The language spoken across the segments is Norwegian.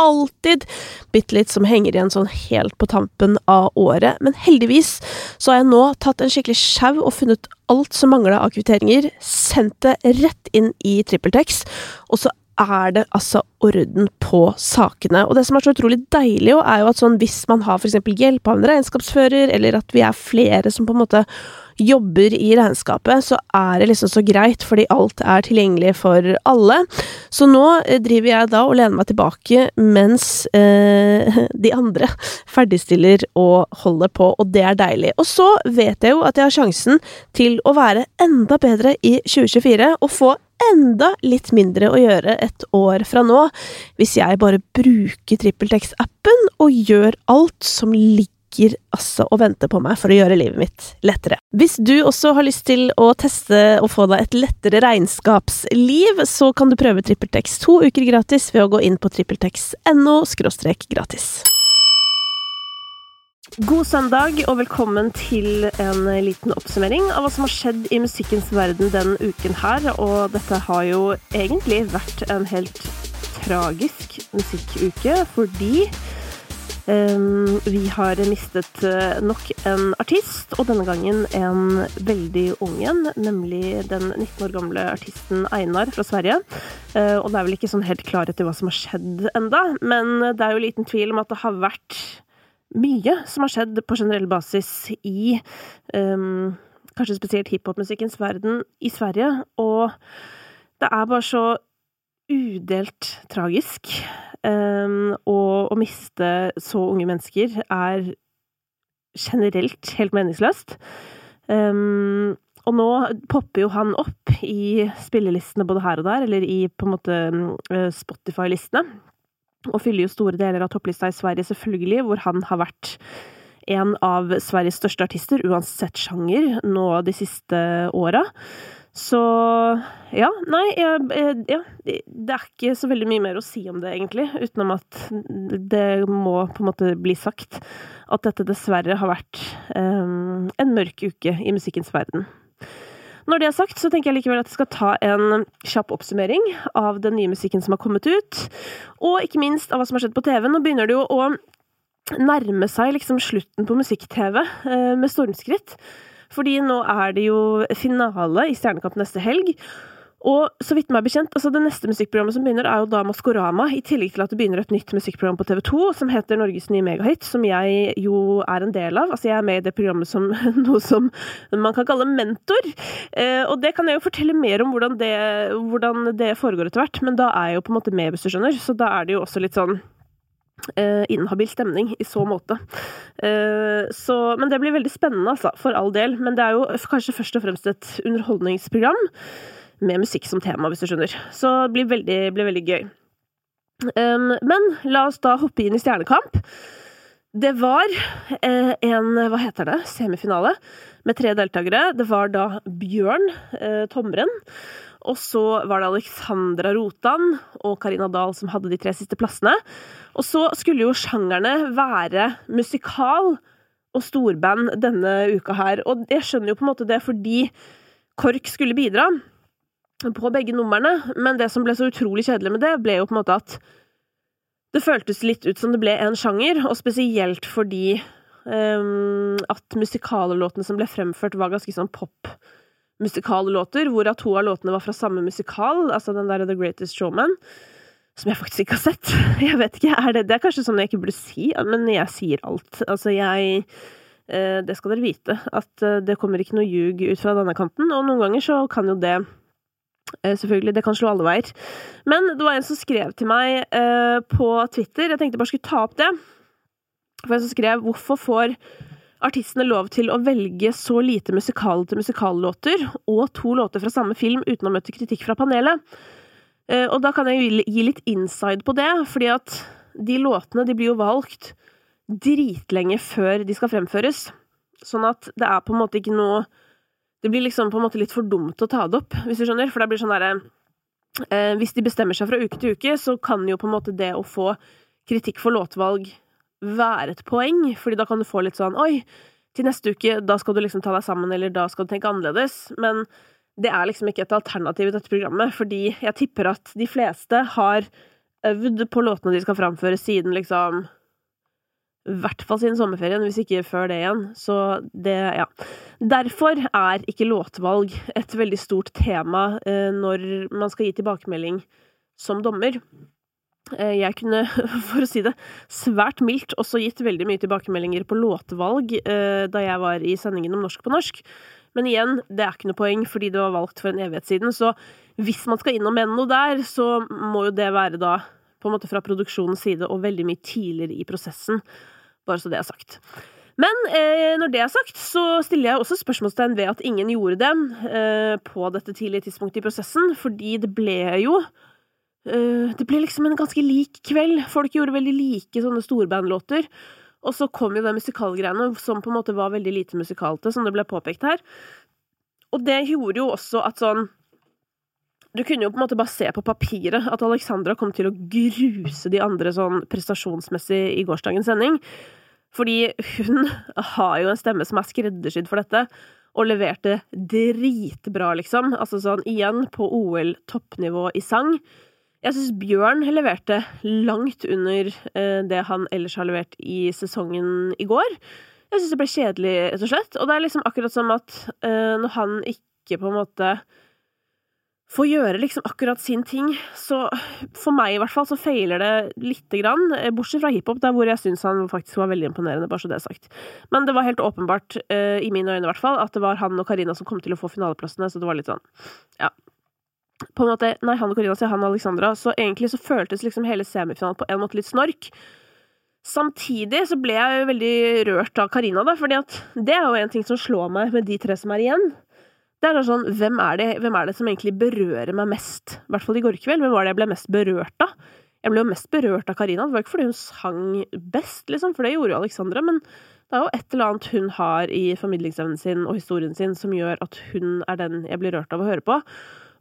alltid bitte litt som henger igjen sånn helt på tampen av året. Men heldigvis så har jeg nå tatt en skikkelig sjau og funnet alt som mangla av kvitteringer, sendt det rett inn i TrippelTex, og så er det altså orden på sakene. Og det som er så utrolig deilig, jo, er jo at sånn hvis man har eksempel hjelp av en regnskapsfører, eller at vi er flere som på en måte jobber i regnskapet, så er det liksom så greit, fordi alt er tilgjengelig for alle. Så nå eh, driver jeg da og lener meg tilbake mens eh, de andre ferdigstiller og holder på, og det er deilig. Og så vet jeg jo at jeg har sjansen til å være enda bedre i 2024 og få enda litt mindre å gjøre et år fra nå, hvis jeg bare bruker TrippelTex-appen og gjør alt som ligger altså og venter på meg for å gjøre livet mitt lettere. Hvis du også har lyst til å teste og få deg et lettere regnskapsliv, så kan du prøve TrippelTex to uker gratis ved å gå inn på trippeltex.no gratis. God søndag og velkommen til en liten oppsummering av hva som har skjedd i musikkens verden den uken her. Og dette har jo egentlig vært en helt tragisk musikkuke, fordi um, vi har mistet eh, nok en artist, og denne gangen en veldig ung en, nemlig den 19 år gamle artisten Einar fra Sverige. Uh, og det er vel ikke sånn helt klarhet i hva som har skjedd enda, men det er jo liten tvil om at det har vært mye som har skjedd på generell basis i um, kanskje spesielt hiphopmusikkens verden i Sverige, og det er bare så udelt tragisk. Um, og å miste så unge mennesker er generelt helt meningsløst. Um, og nå popper jo han opp i spillelistene både her og der, eller i på en måte uh, Spotify-listene. Og fyller jo store deler av topplista i Sverige, selvfølgelig, hvor han har vært en av Sveriges største artister, uansett sjanger, nå de siste åra. Så ja, nei, jeg, ja, Det er ikke så veldig mye mer å si om det, egentlig, utenom at det må på en måte bli sagt at dette dessverre har vært um, en mørk uke i musikkens verden. Når det er sagt, så tenker jeg likevel at jeg skal ta en kjapp oppsummering av den nye musikken som har kommet ut, og ikke minst av hva som har skjedd på TV. Nå begynner det jo å nærme seg liksom slutten på musikk-TV eh, med stormskritt. Fordi nå er det jo finale i Stjernekamp neste helg. Og så vidt meg bekjent, altså det neste musikkprogrammet som begynner, er jo da Maskorama, i tillegg til at det begynner et nytt musikkprogram på TV2 som heter Norges nye megahit, som jeg jo er en del av. Altså jeg er med i det programmet som noe som man kan kalle mentor. Eh, og det kan jeg jo fortelle mer om hvordan det, hvordan det foregår etter hvert, men da er jeg jo på en måte med, hvis du skjønner. Så da er det jo også litt sånn Uh, inhabil stemning i så måte. Uh, så, men det blir veldig spennende, altså, for all del. Men det er jo kanskje først og fremst et underholdningsprogram med musikk som tema, hvis du skjønner. Så det blir veldig, blir veldig gøy. Um, men la oss da hoppe inn i Stjernekamp. Det var uh, en, hva heter det, semifinale med tre deltakere. Det var da Bjørn Tomren. Og så var det Alexandra Rotan og Karina Dahl som hadde de tre siste plassene. Og så skulle jo sjangerne være musikal og storband denne uka her. Og jeg skjønner jo på en måte det fordi KORK skulle bidra på begge numrene, men det som ble så utrolig kjedelig med det, ble jo på en måte at det føltes litt ut som det ble en sjanger, og spesielt fordi um, at musikallåtene som ble fremført, var ganske sånn pop-musikallåter, hvorav to av låtene var fra samme musikal, altså den der The Greatest Showman som jeg faktisk ikke har sett. Jeg vet ikke, er det, det er kanskje sånn jeg ikke burde si, men jeg sier alt. Altså, jeg eh, Det skal dere vite, at eh, det kommer ikke noe ljug ut fra denne kanten, og noen ganger så kan jo det eh, Selvfølgelig, det kan slå alle veier. Men det var en som skrev til meg på Twitter, jeg tenkte bare skulle ta opp det. For en som skrev 'Hvorfor får artistene lov til å velge så lite musikalete musikallåter og to låter fra samme film uten å møte kritikk fra panelet?' Eh, og da kan jeg gi litt inside på det, fordi at de låtene de blir jo valgt dritlenge før de skal fremføres. Sånn at det er på en måte ikke noe Det blir liksom på en måte litt for dumt å ta det opp, hvis du skjønner. For det blir sånn derre eh, hvis de bestemmer seg fra uke til uke, så kan jo på en måte det å få kritikk for låtvalg være et poeng, fordi da kan du få litt sånn Oi, til neste uke, da skal du liksom ta deg sammen, eller da skal du tenke annerledes. Men det er liksom ikke et alternativ i dette programmet, fordi jeg tipper at de fleste har øvd på låtene de skal framføre siden liksom i hvert fall siden sommerferien, hvis ikke før det igjen. Så det, ja. Derfor er ikke låtvalg et veldig stort tema eh, når man skal gi tilbakemelding som dommer. Eh, jeg kunne, for å si det svært mildt, også gitt veldig mye tilbakemeldinger på låtvalg eh, da jeg var i sendingen om norsk på norsk. Men igjen, det er ikke noe poeng, fordi det var valgt for en evighet siden. Så hvis man skal inn og mene noe der, så må jo det være da på en måte fra produksjonens side og veldig mye tidligere i prosessen. Bare så det er sagt. Men eh, når det er sagt, så stiller jeg også spørsmålstegn ved at ingen gjorde det eh, på dette tidlige tidspunktet i prosessen, fordi det ble jo Det ble liksom en ganske lik kveld. Folk gjorde veldig like sånne storbandlåter. Og så kom jo det musikalgreiene, som på en måte var veldig lite musikalte, som det ble påpekt her. Og det gjorde jo også at sånn du kunne jo på en måte bare se på papiret at Alexandra kom til å gruse de andre sånn prestasjonsmessig i gårsdagens sending. Fordi hun har jo en stemme som er skreddersydd for dette, og leverte dritbra, liksom. Altså sånn igjen på OL toppnivå i sang. Jeg syns Bjørn leverte langt under eh, det han ellers har levert i sesongen i går. Jeg syns det ble kjedelig, rett og slett. Og det er liksom akkurat som at eh, når han ikke på en måte får gjøre liksom akkurat sin ting. Så for meg i hvert fall så feiler det lite grann, eh, bortsett fra hiphop, der hvor jeg syns han faktisk var veldig imponerende, bare så det er sagt. Men det var helt åpenbart, i mine øyne i hvert fall, at det var han og Karina som kom til å få finaleplassene, så det var litt sånn, ja. På en måte, nei, han og Karina sier han og Alexandra, så egentlig så føltes liksom hele semifinalen på en måte litt snork. Samtidig så ble jeg jo veldig rørt av Karina, da, fordi at det er jo en ting som slår meg med de tre som er igjen. Det er sånn, hvem er, det, hvem er det som egentlig berører meg mest? I hvert fall i går kveld. Hvem var det jeg ble mest berørt av? Jeg ble jo mest berørt av Karina. Det var ikke fordi hun sang best, liksom, for det gjorde jo Alexandra, men det er jo et eller annet hun har i formidlingsevnen sin og historien sin som gjør at hun er den jeg blir rørt av å høre på.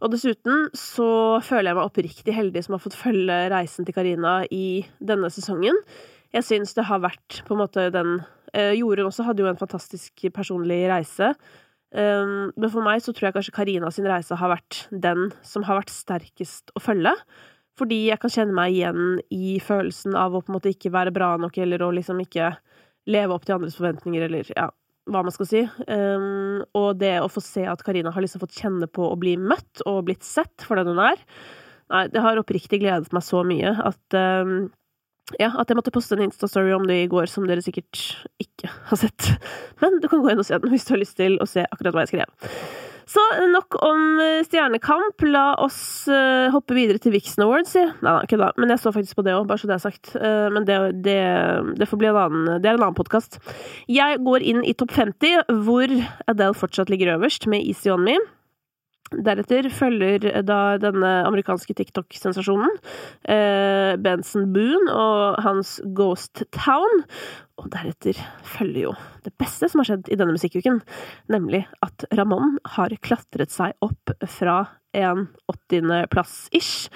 Og dessuten så føler jeg meg oppriktig heldig som har fått følge reisen til Karina i denne sesongen. Jeg syns det har vært på en måte den eh, Jorunn også hadde jo en fantastisk personlig reise. Um, men for meg så tror jeg kanskje Karina sin reise har vært den som har vært sterkest å følge. Fordi jeg kan kjenne meg igjen i følelsen av å på en måte ikke være bra nok, eller å liksom ikke leve opp til andres forventninger, eller ja, hva man skal si. Um, og det å få se at Karina har liksom fått kjenne på å bli møtt og blitt sett for den hun er, nei, det har oppriktig gledet meg så mye at um, ja, at jeg måtte poste en Insta-story om det i går, som dere sikkert ikke har sett. Men du kan gå inn og se den hvis du har lyst til å se akkurat hva jeg skrev. Så nok om eh, Stjernekamp. La oss uh, hoppe videre til Vixen Awards, Nei, nei, ikke da. Men jeg så faktisk på det òg, bare så det er sagt. Uh, men det, det, det, får bli en annen Det en annen podkast. Jeg går inn i topp 50, hvor Adele fortsatt ligger øverst, med Easy On Me. Deretter følger da denne amerikanske TikTok-sensasjonen eh, Benson Boone og hans Ghost Town. Og deretter følger jo det beste som har skjedd i denne musikkuken, nemlig at Ramón har klatret seg opp fra en åttiendeplass-ish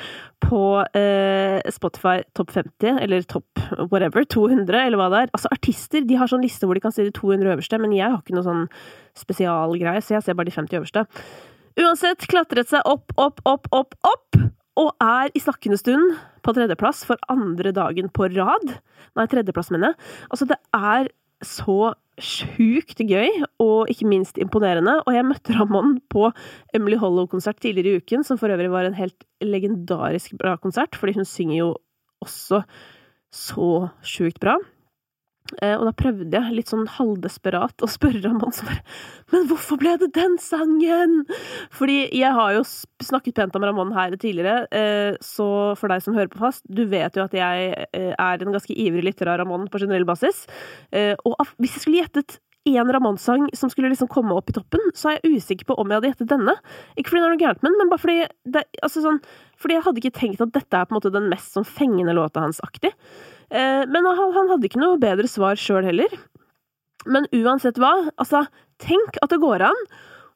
på eh, Spotify topp 50, eller topp whatever, 200, eller hva det er. Altså, artister de har sånn liste hvor de kan si de 200 øverste, men jeg har ikke noe sånn spesialgreie, så jeg ser bare de 50 øverste. Uansett klatret seg opp, opp, opp, opp, opp, og er i snakkende stund på tredjeplass for andre dagen på rad. Nei, tredjeplass, mener jeg. Altså, det er så sjukt gøy, og ikke minst imponerende. Og jeg møtte Ramón på Emily Hollow-konsert tidligere i uken, som for øvrig var en helt legendarisk bra konsert, fordi hun synger jo også så sjukt bra. Eh, og da prøvde jeg litt sånn halvdesperat å spørre Ramón som bare Men hvorfor ble det den sangen?! Fordi jeg har jo snakket pent om Ramón her tidligere, eh, så for deg som hører på fast, du vet jo at jeg eh, er en ganske ivrig lytter av Ramón på generell basis. Og hvis jeg skulle gjettet én Ramón-sang som skulle liksom komme opp i toppen, så er jeg usikker på om jeg hadde gjettet denne. Ikke fordi det er noe gærent med den, men bare fordi det, altså sånn, Fordi jeg hadde ikke tenkt at dette er på en måte den mest sånn fengende låta hans aktig. Eh, men han, han hadde ikke noe bedre svar sjøl heller. Men uansett hva, altså, tenk at det går an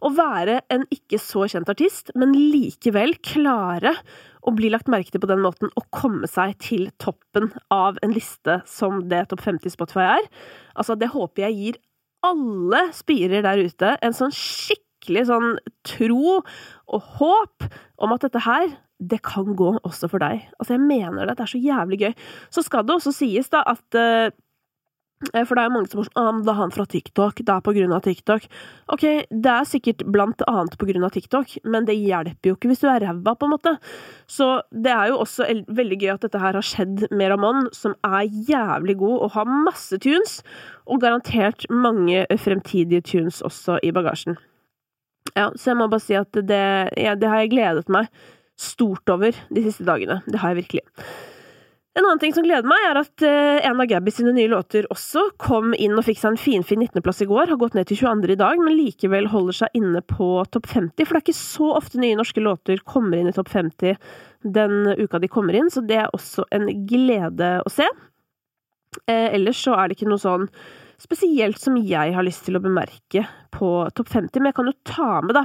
å være en ikke så kjent artist, men likevel klare å bli lagt merke til på den måten og komme seg til toppen av en liste som det Topp 50 Spotify er. Altså, det håper jeg gir alle spirer der ute en sånn skikkelig sånn tro og håp om at dette her det kan gå også for deg. Altså, jeg mener det. Det er så jævlig gøy. Så skal det også sies da at uh, for det er jo mange som er sånn ah, det er han fra TikTok, det er på grunn av TikTok. Ok, det er sikkert blant annet på grunn av TikTok, men det hjelper jo ikke hvis du er ræva, på en måte. Så det er jo også veldig gøy at dette her har skjedd med Ramón, som er jævlig god og har masse tunes, og garantert mange fremtidige tunes også i bagasjen. Ja, så jeg må bare si at det, ja, det har jeg gledet meg stort over de siste dagene. Det har jeg virkelig. En annen ting som gleder meg, er at uh, en av Gabby sine nye låter også kom inn og fikk seg en finfin 19.-plass i går, har gått ned til 22. i dag, men likevel holder seg inne på topp 50. For det er ikke så ofte nye norske låter kommer inn i topp 50 den uka de kommer inn, så det er også en glede å se. Eh, ellers så er det ikke noe sånn spesielt som jeg har lyst til å bemerke på topp 50, men jeg kan jo ta med da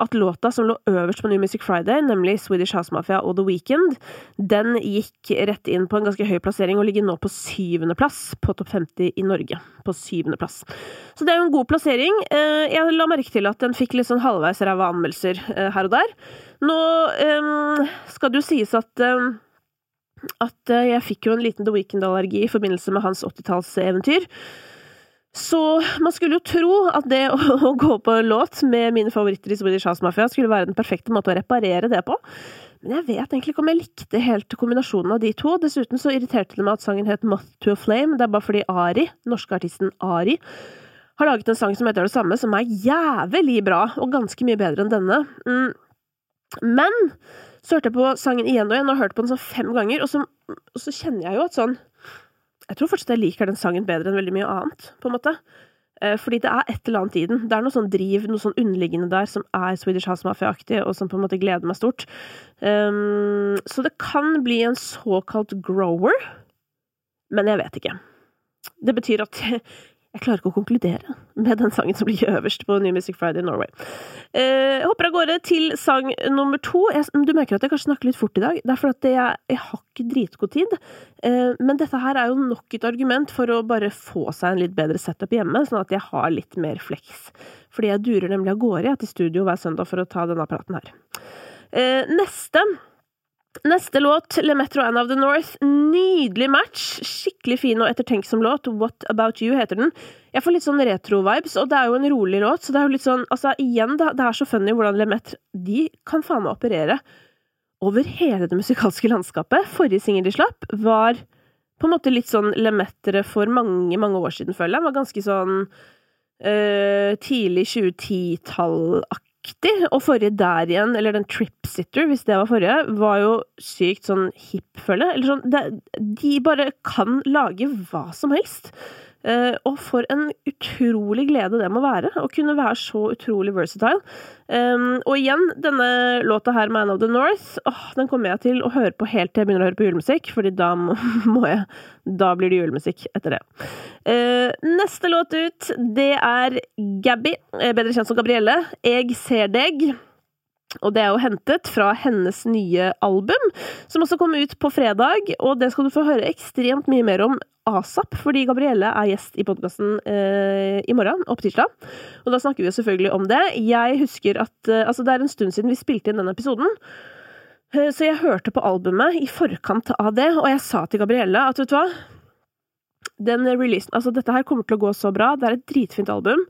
at låta som lå øverst på New Music Friday, nemlig Swedish House Mafia og The Weekend, den gikk rett inn på en ganske høy plassering og ligger nå på syvendeplass på topp 50 i Norge. På syvendeplass. Så det er jo en god plassering. Eh, jeg la merke til at den fikk litt sånn halvveis ræva anmeldelser eh, her og der. Nå um, skal det jo sies at at jeg fikk jo en liten The Weekend-allergi i forbindelse med hans 80-tallseventyr. Så man skulle jo tro at det å, gå på en låt med mine favoritter i Swedish House Mafia skulle være den perfekte måte å reparere det på. Men jeg vet egentlig ikke om jeg likte helt kombinasjonen av de to. Dessuten så irriterte det meg at sangen het Moth to a Flame. Det er bare fordi Ari, norske artisten Ari, har laget en sang som heter det samme, som er jævlig bra, og ganske mye bedre enn denne. Mm. Men så hørte jeg på sangen igjen og igjen, og har hørt på den sånn fem ganger, og så, og så kjenner jeg jo at sånn jeg tror fortsatt jeg liker den sangen bedre enn veldig mye annet, på en måte. Eh, fordi det er et eller annet i den. Det er noe sånn driv, noe sånn underliggende der som er Swedish House Mafia-aktig, og som på en måte gleder meg stort. Um, så det kan bli en såkalt grower, men jeg vet ikke. Det betyr at jeg klarer ikke å konkludere med den sangen som ligger øverst på New Music Friday Norway. Eh, jeg hopper av gårde til sang nummer to. Du merker at jeg kanskje snakker litt fort i dag. Det er fordi jeg, jeg har ikke dritgod tid. Eh, men dette her er jo nok et argument for å bare få seg en litt bedre setup hjemme, sånn at jeg har litt mer flex. Fordi jeg durer nemlig av gårde til studio hver søndag for å ta denne praten her. Eh, neste Neste låt, Le Metro and of the North. Nydelig match. Skikkelig fin og ettertenksom låt. What About You heter den. Jeg får litt sånn retro-vibes, og det er jo en rolig låt, så det er jo litt sånn Altså, igjen, det er så funny hvordan Le Metre De kan faen meg operere over hele det musikalske landskapet. Forrige singel de slapp, var på en måte litt sånn Le Metre for mange, mange år siden, føler jeg. Var ganske sånn øh, tidlig 2010-tall-aktig aktig, og forrige der igjen, eller den Tripsitter, hvis det var forrige, var jo sykt sånn hip, føler jeg. Eller sånn det, De bare kan lage hva som helst. Uh, og for en utrolig glede det må være, å kunne være så utrolig versatile. Og igjen, denne låta her, Man of the North, oh, den kommer jeg til å høre på helt til jeg begynner å høre på julemusikk, fordi da må, jeg Da blir det julemusikk etter det. Uh, neste låt ut, det er Gabby, eh, bedre kjent som Gabrielle. 'Eg ser deg. Og det er jo hentet fra hennes nye album, som også kom ut på fredag. Og det skal du få høre ekstremt mye mer om asap, fordi Gabrielle er gjest i podkasten eh, i morgen og tirsdag. Og da snakker vi jo selvfølgelig om det. Jeg husker at eh, Altså, det er en stund siden vi spilte inn denne episoden. Eh, så jeg hørte på albumet i forkant av det, og jeg sa til Gabrielle at vet du hva Den releasen Altså, dette her kommer til å gå så bra. Det er et dritfint album.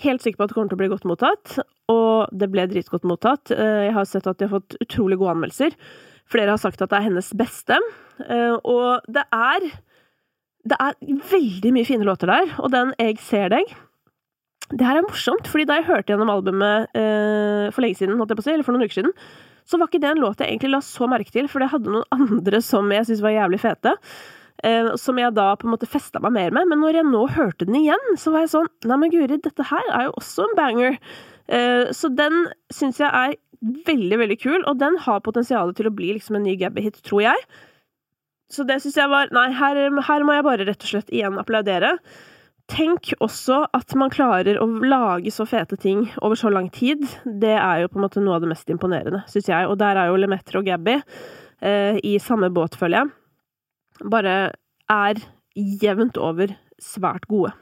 Helt sikker på at det kommer til å bli godt mottatt, og det ble dritgodt mottatt. Eh, jeg har sett at de har fått utrolig gode anmeldelser. Flere har sagt at det er hennes beste, eh, og det er Det er veldig mye fine låter der, og den 'Jeg ser deg' Det her er morsomt, fordi da jeg hørte gjennom albumet eh, for lenge siden, si, eller for noen uker siden, så var ikke det en låt jeg egentlig la så merke til, for det hadde noen andre som jeg syntes var jævlig fete. Eh, som jeg da på en måte festa meg mer med. Men når jeg nå hørte den igjen, så var jeg sånn Nei, men guri, dette her er jo også en banger. Eh, så den syns jeg er veldig, veldig kul, og den har potensial til å bli liksom en ny Gabby-hit, tror jeg. Så det syns jeg var Nei, her, her, må jeg bare rett og slett igjen applaudere. tenk også at man klarer å lage så fete ting over så lang tid. Det er jo på en måte noe av det mest imponerende, syns jeg. Og der er jo Lemetre og Gabby eh, i samme båt, føler jeg. Bare er jevnt over svært gode.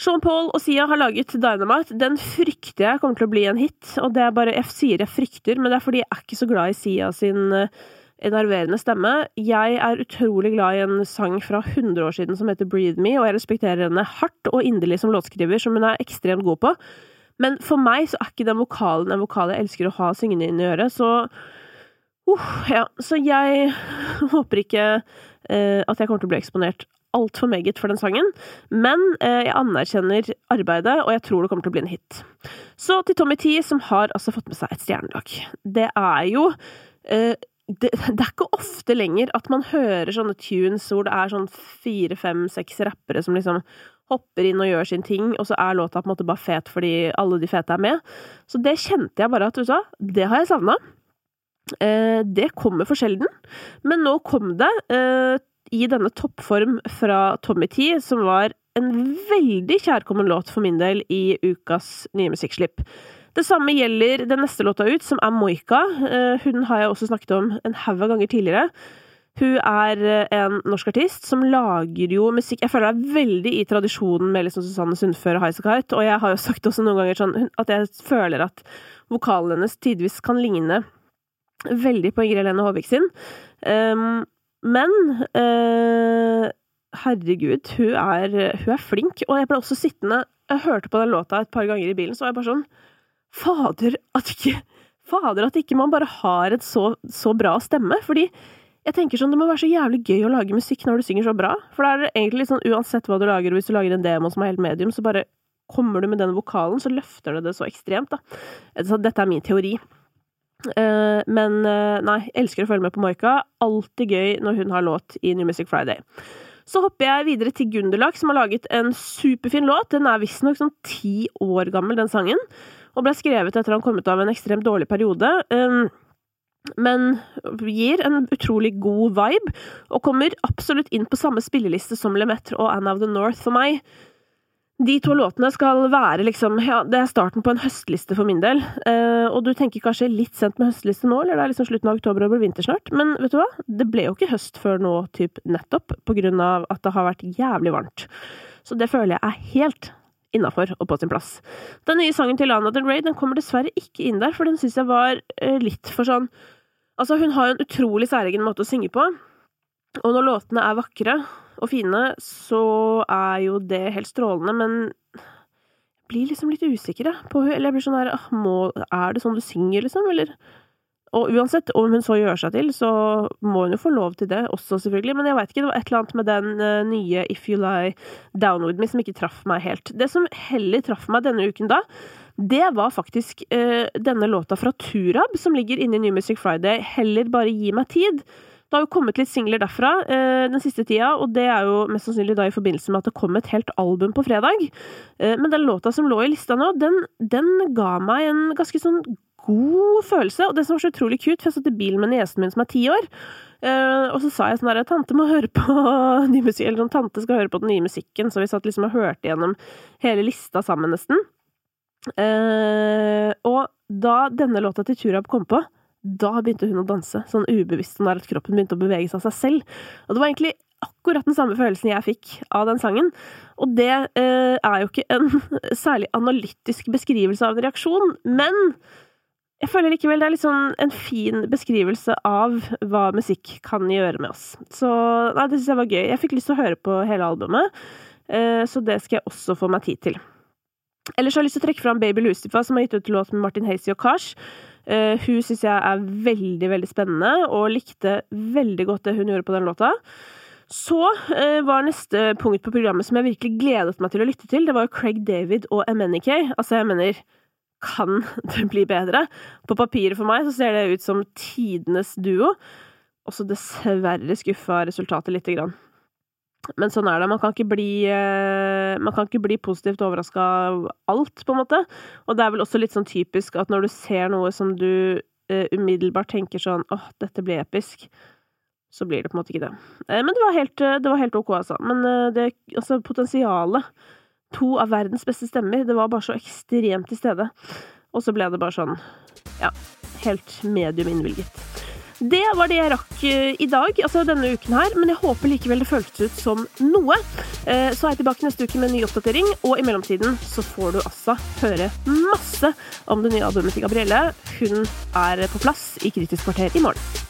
Sean Paul og Sia har laget Dynamite. Den frykter jeg kommer til å bli en hit. Og det er bare Jeg sier jeg frykter, men det er fordi jeg er ikke så glad i Sia sin uh, enerverende stemme. Jeg er utrolig glad i en sang fra 100 år siden som heter Breathe Me, og jeg respekterer henne hardt og inderlig som låtskriver, som hun er ekstremt god på. Men for meg så er ikke den vokalen en vokal jeg elsker å ha syngende inn i øret, så uh, ja. Så jeg håper ikke at jeg kommer til å bli eksponert altfor meget for den sangen, men eh, jeg anerkjenner arbeidet, og jeg tror det kommer til å bli en hit. Så til Tommy T, som har altså fått med seg et stjernelag. Det er jo eh, det, det, er ikke ofte lenger at man hører sånne tunes hvor det er sånn fire, fem, seks rappere som liksom hopper inn og gjør sin ting, og så er låta på en måte bare fet fordi alle de fete er med. Så det kjente jeg bare at, du sa, det har jeg savna. Eh, det kommer for sjelden. Men nå kom det eh, i denne toppform fra Tommy T, som var en veldig kjærkommen låt for min del i ukas nye musikkslipp. Det samme gjelder den neste låta ut, som er Moika. Eh, hun har jeg også snakket om en haug av ganger tidligere. Hun er en norsk artist som lager jo musikk Jeg føler det er veldig i tradisjonen med liksom Susanne Sundfør og Highasakite, og jeg har jo sagt også noen ganger sånn at jeg føler at vokalen hennes tidvis kan ligne veldig på Ingrid Helene Håvik sin. Um, men uh, herregud, hun er, hun er flink, og jeg ble også sittende Jeg hørte på den låta et par ganger i bilen, så var jeg bare sånn Fader, at ikke Fader, at ikke man bare har et så, så bra stemme. Fordi jeg tenker sånn, det må være så jævlig gøy å lage musikk når du synger så bra. For det er egentlig litt sånn, uansett hva du lager, hvis du lager en demo som er helt medium, så bare kommer du med den vokalen, så løfter det det så ekstremt, da. Så dette er min teori. Uh, men uh, nei, elsker å følge med på Maika. Alltid gøy når hun har låt i New Music Friday. Så hopper jeg videre til Gunderlach, som har laget en superfin låt. Den er visstnok sånn ti år gammel, den sangen og ble skrevet etter han kom ut av en ekstremt dårlig periode. Um, men gir en utrolig god vibe, og kommer absolutt inn på samme spilleliste som Lemaitre og Anne of the North for meg. De to låtene skal være liksom Ja, det er starten på en høstliste for min del. Eh, og du tenker kanskje litt sent med høstliste nå, eller det er liksom slutten av oktober og blir vinter snart. Men vet du hva? Det ble jo ikke høst før nå, typ nettopp, på grunn av at det har vært jævlig varmt. Så det føler jeg er helt innafor og på sin plass. Den nye sangen til Lana Del Rey den kommer dessverre ikke inn der, for den syns jeg var eh, litt for sånn Altså, hun har jo en utrolig særegen måte å synge på, og når låtene er vakre og fine, så er jo det helt strålende, men jeg blir liksom litt usikker, på Eller jeg blir sånn der Er det sånn du synger, liksom, eller og uansett om hun så gjør seg til, så må hun jo få lov til det også, selvfølgelig. Men jeg veit ikke, det var et eller annet med den uh, nye If You Lie Down With Me som ikke traff meg helt. Det som heller traff meg denne uken da, det var faktisk uh, denne låta fra Turab, som ligger inne i New Music Friday, Heller bare gi meg tid. Det har jo kommet litt singler derfra eh, den siste tida, og det er jo mest sannsynlig da i forbindelse med at det kom et helt album på fredag. Eh, men den låta som lå i lista nå, den, den ga meg en ganske sånn god følelse. Og det som var så utrolig cute, for jeg satt i bilen med niesen min som er ti år, uh, og så sa jeg sånn derre Tante må høre på ny musikk, eller sånn tante skal høre på den nye musikken, så vi satt liksom og hørte gjennom hele lista sammen, nesten. Uh, og da denne låta til Turab kom på, da begynte hun å danse, sånn ubevisst sånn der at kroppen begynte å bevege seg av seg selv. Og det var egentlig akkurat den samme følelsen jeg fikk av den sangen. Og det eh, er jo ikke en særlig analytisk beskrivelse av en reaksjon, men jeg føler likevel det er litt sånn en fin beskrivelse av hva musikk kan gjøre med oss. Så nei, det syns jeg var gøy. Jeg fikk lyst til å høre på hele albumet, eh, så det skal jeg også få meg tid til. Ellers har jeg lyst til å trekke fram Baby Lucifer, som har gitt ut låt med Martin Hazy og Kars. Uh, hun syns jeg er veldig, veldig spennende, og likte veldig godt det hun gjorde på den låta. Så uh, var neste punkt på programmet som jeg virkelig gledet meg til å lytte til, det var Craig David og MNK. Altså, jeg mener kan det bli bedre? På papiret for meg så ser det ut som tidenes duo. Også dessverre skuffa resultatet lite grann. Men sånn er det. Man kan ikke bli, eh, man kan ikke bli positivt overraska av alt, på en måte. Og det er vel også litt sånn typisk at når du ser noe som du uh, umiddelbart tenker sånn åh, dette blir episk, så blir det på en måte ikke det. Uh, men det var helt, det var helt ok, altså. Men uh, det, altså, potensialet To av verdens beste stemmer. Det var bare så ekstremt til stede. Og så ble det bare sånn, ja, helt medium innvilget. Det var det jeg rakk eh, i dag, altså denne uken her, men jeg håper likevel det føltes ut som noe. Eh, så er jeg tilbake neste uke med en ny oppdatering, og i mellomtiden så får du altså høre masse om det nye albumet til Gabrielle. Hun er på plass i Kritisk kvarter i morgen.